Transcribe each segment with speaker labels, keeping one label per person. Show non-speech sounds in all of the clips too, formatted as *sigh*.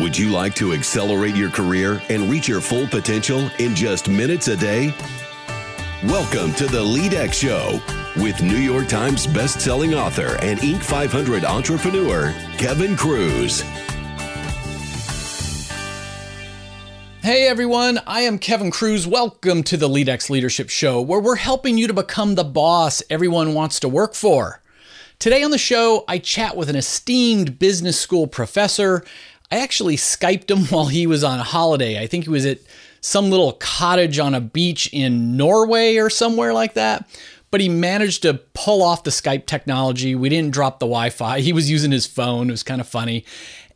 Speaker 1: Would you like to accelerate your career and reach your full potential in just minutes a day? Welcome to the LeadX Show with New York Times best-selling author and Inc. 500 entrepreneur Kevin Kruse.
Speaker 2: Hey everyone, I am Kevin Kruse. Welcome to the LeadX Leadership Show, where we're helping you to become the boss everyone wants to work for. Today on the show, I chat with an esteemed business school professor I actually Skyped him *laughs* while he was on holiday. I think he was at some little cottage on a beach in Norway or somewhere like that. But he managed to pull off the Skype technology. We didn't drop the Wi Fi. He was using his phone. It was kind of funny.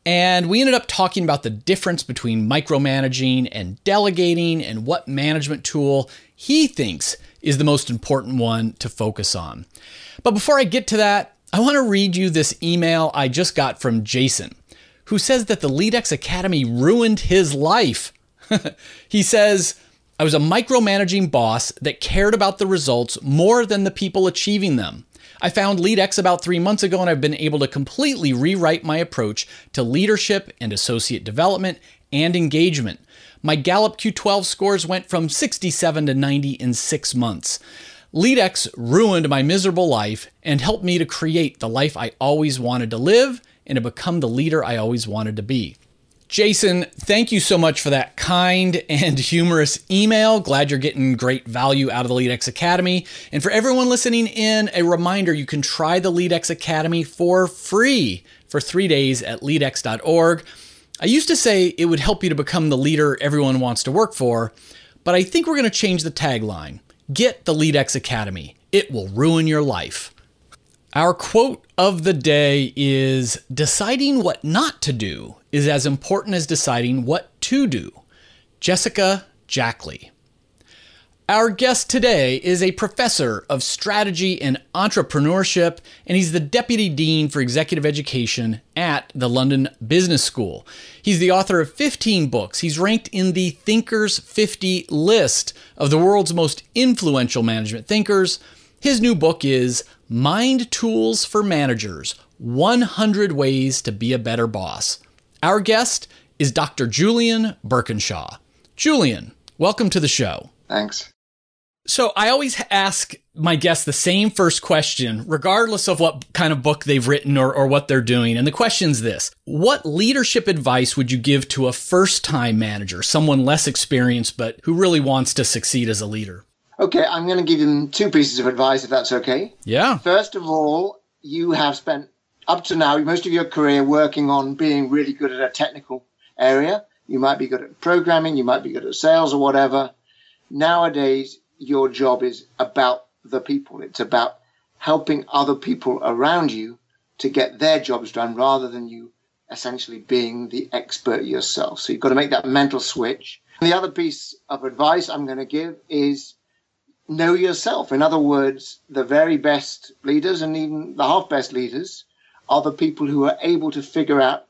Speaker 2: And we ended up talking about the difference between micromanaging and delegating and what management tool he thinks is the most important one to focus on. But before I get to that, I want to read you this email I just got from Jason who says that the LeadX Academy ruined his life. *laughs* he says, I was a micromanaging boss that cared about the results more than the people achieving them. I found LeadX about three months ago, and I've been able to completely rewrite my approach to leadership and associate development and engagement. My Gallup Q12 scores went from 67 to 90 in six months. LeadX ruined my miserable life and helped me to create the life I always wanted to live and to become the leader I always wanted to be. Jason, thank you so much for that kind and humorous email. Glad you're getting great value out of the LeadX Academy. And for everyone listening in, a reminder you can try the LeadX Academy for free for three days at leadx.org. I used to say it would help you to become the leader everyone wants to work for, but I think we're going to change the tagline Get the LeadX Academy. It will ruin your life. Our quote of the day is Deciding what not to do is as important as deciding what to do. Jessica Jackley. Our guest today is a professor of strategy and entrepreneurship, and he's the deputy dean for executive education at the London Business School. He's the author of 15 books. He's ranked in the Thinkers 50 list of the world's most influential management thinkers. His new book is Mind Tools for Managers 100 Ways to Be a Better Boss. Our guest is Dr. Julian Birkinshaw. Julian, welcome to the show.
Speaker 3: Thanks.
Speaker 2: So, I always ask my guests the same first question, regardless of what kind of book they've written or, or what they're doing. And the question is this What leadership advice would you give to a first time manager, someone less experienced, but who really wants to succeed as a leader?
Speaker 3: Okay, I'm going to give them two pieces of advice if that's okay.
Speaker 2: Yeah.
Speaker 3: First of all, you have spent up to now most of your career working on being really good at a technical area. You might be good at programming, you might be good at sales or whatever. Nowadays, your job is about the people. It's about helping other people around you to get their jobs done rather than you essentially being the expert yourself. So you've got to make that mental switch. And the other piece of advice I'm going to give is know yourself. In other words, the very best leaders and even the half best leaders are the people who are able to figure out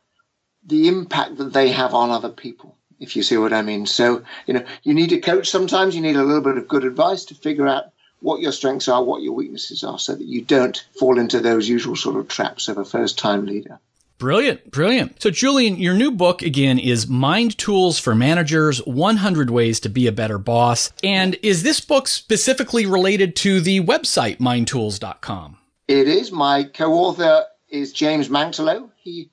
Speaker 3: the impact that they have on other people, if you see what I mean. So, you know, you need a coach sometimes, you need a little bit of good advice to figure out what your strengths are, what your weaknesses are, so that you don't fall into those usual sort of traps of a first time leader.
Speaker 2: Brilliant, brilliant. So, Julian, your new book again is Mind Tools for Managers 100 Ways to Be a Better Boss. And is this book specifically related to the website mindtools.com?
Speaker 3: It is. My co author is James Manktelow. He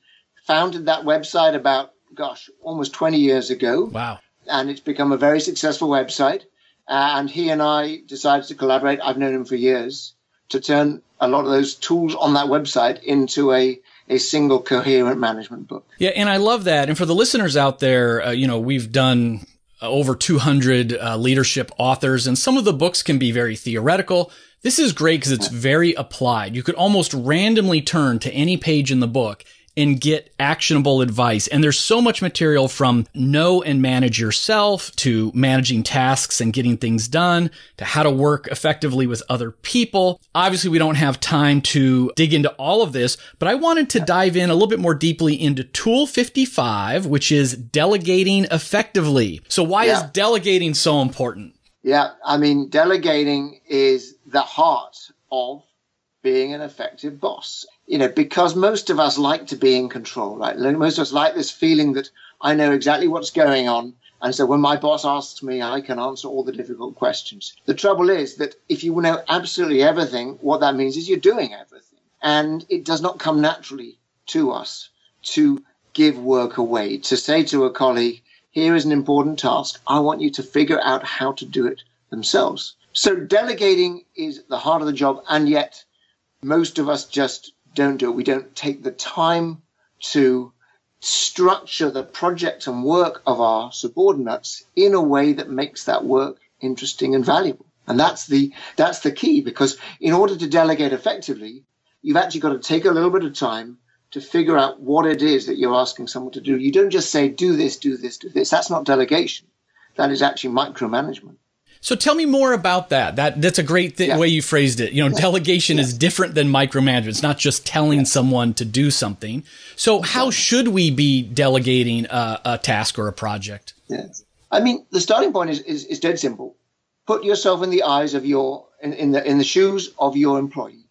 Speaker 3: founded that website about, gosh, almost 20 years ago.
Speaker 2: Wow.
Speaker 3: And it's become a very successful website. Uh, and he and I decided to collaborate. I've known him for years to turn a lot of those tools on that website into a a single coherent management book.
Speaker 2: Yeah, and I love that. And for the listeners out there, uh, you know, we've done uh, over 200 uh, leadership authors, and some of the books can be very theoretical. This is great because it's very applied. You could almost randomly turn to any page in the book and get actionable advice. And there's so much material from know and manage yourself to managing tasks and getting things done to how to work effectively with other people. Obviously, we don't have time to dig into all of this, but I wanted to dive in a little bit more deeply into tool 55, which is delegating effectively. So why yeah. is delegating so important?
Speaker 3: Yeah. I mean, delegating is the heart of being an effective boss you know, because most of us like to be in control, right? Most of us like this feeling that I know exactly what's going on. And so when my boss asks me, I can answer all the difficult questions. The trouble is that if you know absolutely everything, what that means is you're doing everything. And it does not come naturally to us to give work away, to say to a colleague, here is an important task. I want you to figure out how to do it themselves. So delegating is the heart of the job. And yet most of us just don't do it. We don't take the time to structure the project and work of our subordinates in a way that makes that work interesting and valuable. And that's the that's the key because in order to delegate effectively, you've actually got to take a little bit of time to figure out what it is that you're asking someone to do. You don't just say do this, do this, do this. That's not delegation. That is actually micromanagement.
Speaker 2: So tell me more about that. That that's a great th- yeah. way you phrased it. You know, delegation yeah. is different than micromanagement. It's not just telling yeah. someone to do something. So how should we be delegating a, a task or a project?
Speaker 3: Yes. I mean, the starting point is, is, is dead simple. Put yourself in the eyes of your in, in the in the shoes of your employee,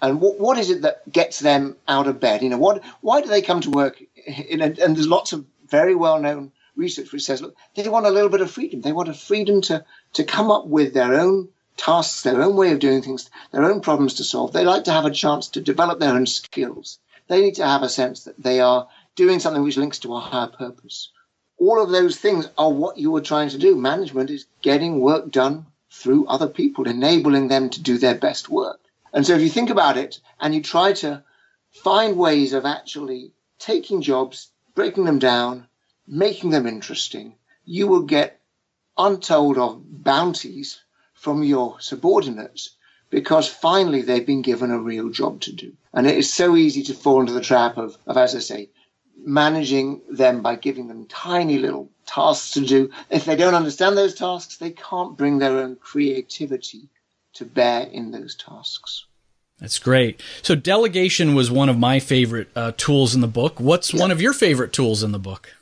Speaker 3: and what, what is it that gets them out of bed? You know, what why do they come to work? In a, and there's lots of very well known research which says, look, they want a little bit of freedom. They want a freedom to, to come up with their own tasks, their own way of doing things, their own problems to solve. They like to have a chance to develop their own skills. They need to have a sense that they are doing something which links to a higher purpose. All of those things are what you are trying to do. Management is getting work done through other people, enabling them to do their best work. And so if you think about it and you try to find ways of actually taking jobs, breaking them down, making them interesting, you will get untold of bounties from your subordinates because finally they've been given a real job to do. And it is so easy to fall into the trap of, of as I say, managing them by giving them tiny little tasks to do. If they don't understand those tasks, they can't bring their own creativity to bear in those tasks.
Speaker 2: That's great. So delegation was one of my favorite uh, tools in the book. What's yeah. one of your favorite tools in the book?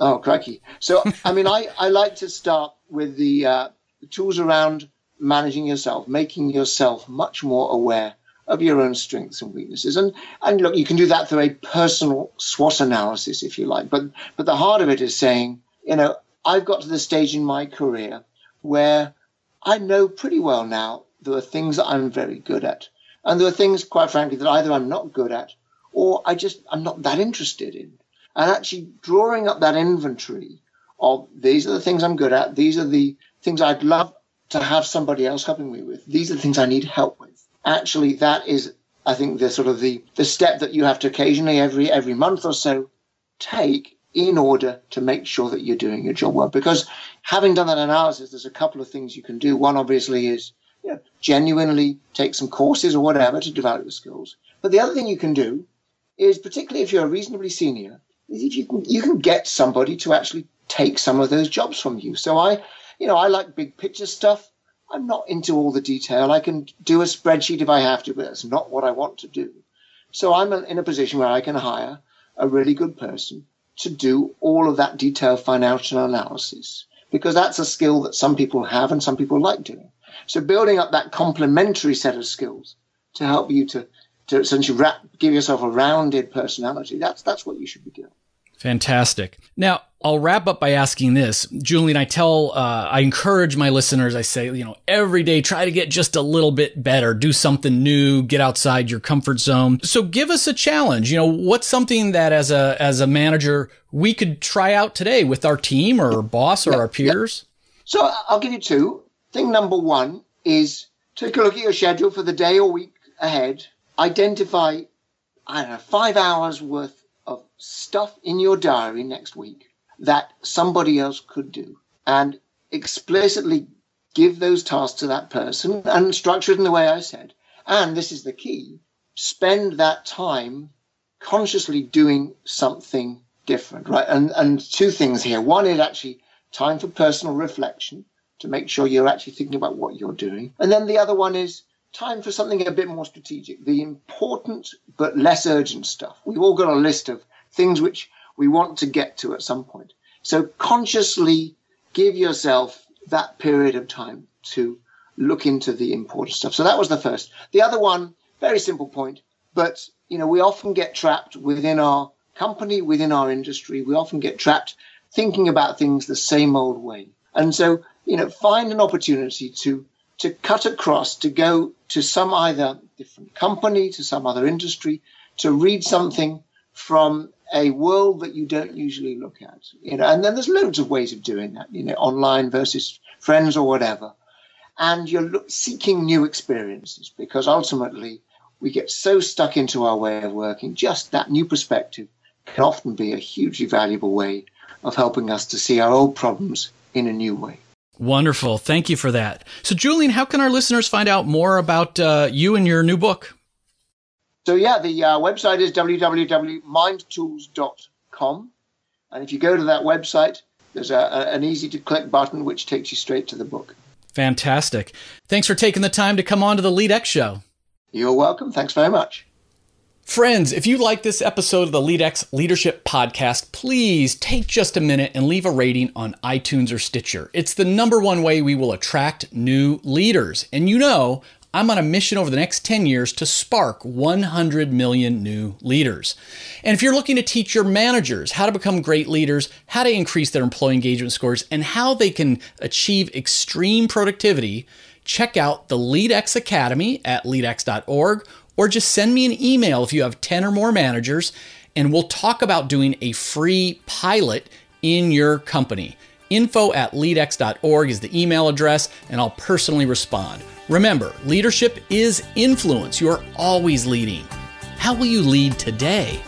Speaker 3: Oh, crikey. So, *laughs* I mean, I, I like to start with the, uh, tools around managing yourself, making yourself much more aware of your own strengths and weaknesses. And, and look, you can do that through a personal SWOT analysis, if you like. But, but the heart of it is saying, you know, I've got to the stage in my career where I know pretty well now there are things that I'm very good at. And there are things, quite frankly, that either I'm not good at or I just, I'm not that interested in and actually drawing up that inventory of these are the things I'm good at, these are the things I'd love to have somebody else helping me with, these are the things I need help with. Actually, that is, I think, the sort of the, the step that you have to occasionally every every month or so take in order to make sure that you're doing your job well. Because having done that analysis, there's a couple of things you can do. One obviously is you know, genuinely take some courses or whatever to develop your skills. But the other thing you can do is, particularly if you're reasonably senior, you can you can get somebody to actually take some of those jobs from you. So I, you know, I like big picture stuff. I'm not into all the detail. I can do a spreadsheet if I have to, but that's not what I want to do. So I'm in a position where I can hire a really good person to do all of that detailed financial analysis because that's a skill that some people have and some people like doing. So building up that complementary set of skills to help you to, to essentially wrap, give yourself a rounded personality, that's, that's what you should be doing.
Speaker 2: Fantastic. Now, I'll wrap up by asking this. Julian, I tell, uh, I encourage my listeners, I say, you know, every day try to get just a little bit better, do something new, get outside your comfort zone. So give us a challenge. You know, what's something that as a, as a manager, we could try out today with our team or our boss or yeah, our peers?
Speaker 3: Yeah. So I'll give you two. Thing number one is take a look at your schedule for the day or week ahead. Identify, I don't know, five hours worth of stuff in your diary next week that somebody else could do and explicitly give those tasks to that person and structure it in the way I said. And this is the key spend that time consciously doing something different, right? And, and two things here. One is actually time for personal reflection to make sure you're actually thinking about what you're doing. And then the other one is time for something a bit more strategic, the important but less urgent stuff. We've all got a list of things which we want to get to at some point. So consciously give yourself that period of time to look into the important stuff. So that was the first. The other one, very simple point, but you know, we often get trapped within our company, within our industry, we often get trapped thinking about things the same old way. And so, you know, find an opportunity to to cut across, to go to some either different company, to some other industry, to read something from a world that you don't usually look at. You know, and then there's loads of ways of doing that, you know, online versus friends or whatever. And you're seeking new experiences because ultimately we get so stuck into our way of working. Just that new perspective can often be a hugely valuable way of helping us to see our old problems in a new way.
Speaker 2: Wonderful. Thank you for that. So, Julian, how can our listeners find out more about uh, you and your new book?
Speaker 3: So, yeah, the uh, website is www.mindtools.com. And if you go to that website, there's a, a, an easy to click button which takes you straight to the book.
Speaker 2: Fantastic. Thanks for taking the time to come on to the LeadX show.
Speaker 3: You're welcome. Thanks very much.
Speaker 2: Friends, if you like this episode of the LeadX Leadership Podcast, please take just a minute and leave a rating on iTunes or Stitcher. It's the number one way we will attract new leaders. And you know, I'm on a mission over the next 10 years to spark 100 million new leaders. And if you're looking to teach your managers how to become great leaders, how to increase their employee engagement scores, and how they can achieve extreme productivity, check out the LeadX Academy at leadx.org or just send me an email if you have 10 or more managers, and we'll talk about doing a free pilot in your company. Info at leadx.org is the email address, and I'll personally respond. Remember, leadership is influence. You are always leading. How will you lead today?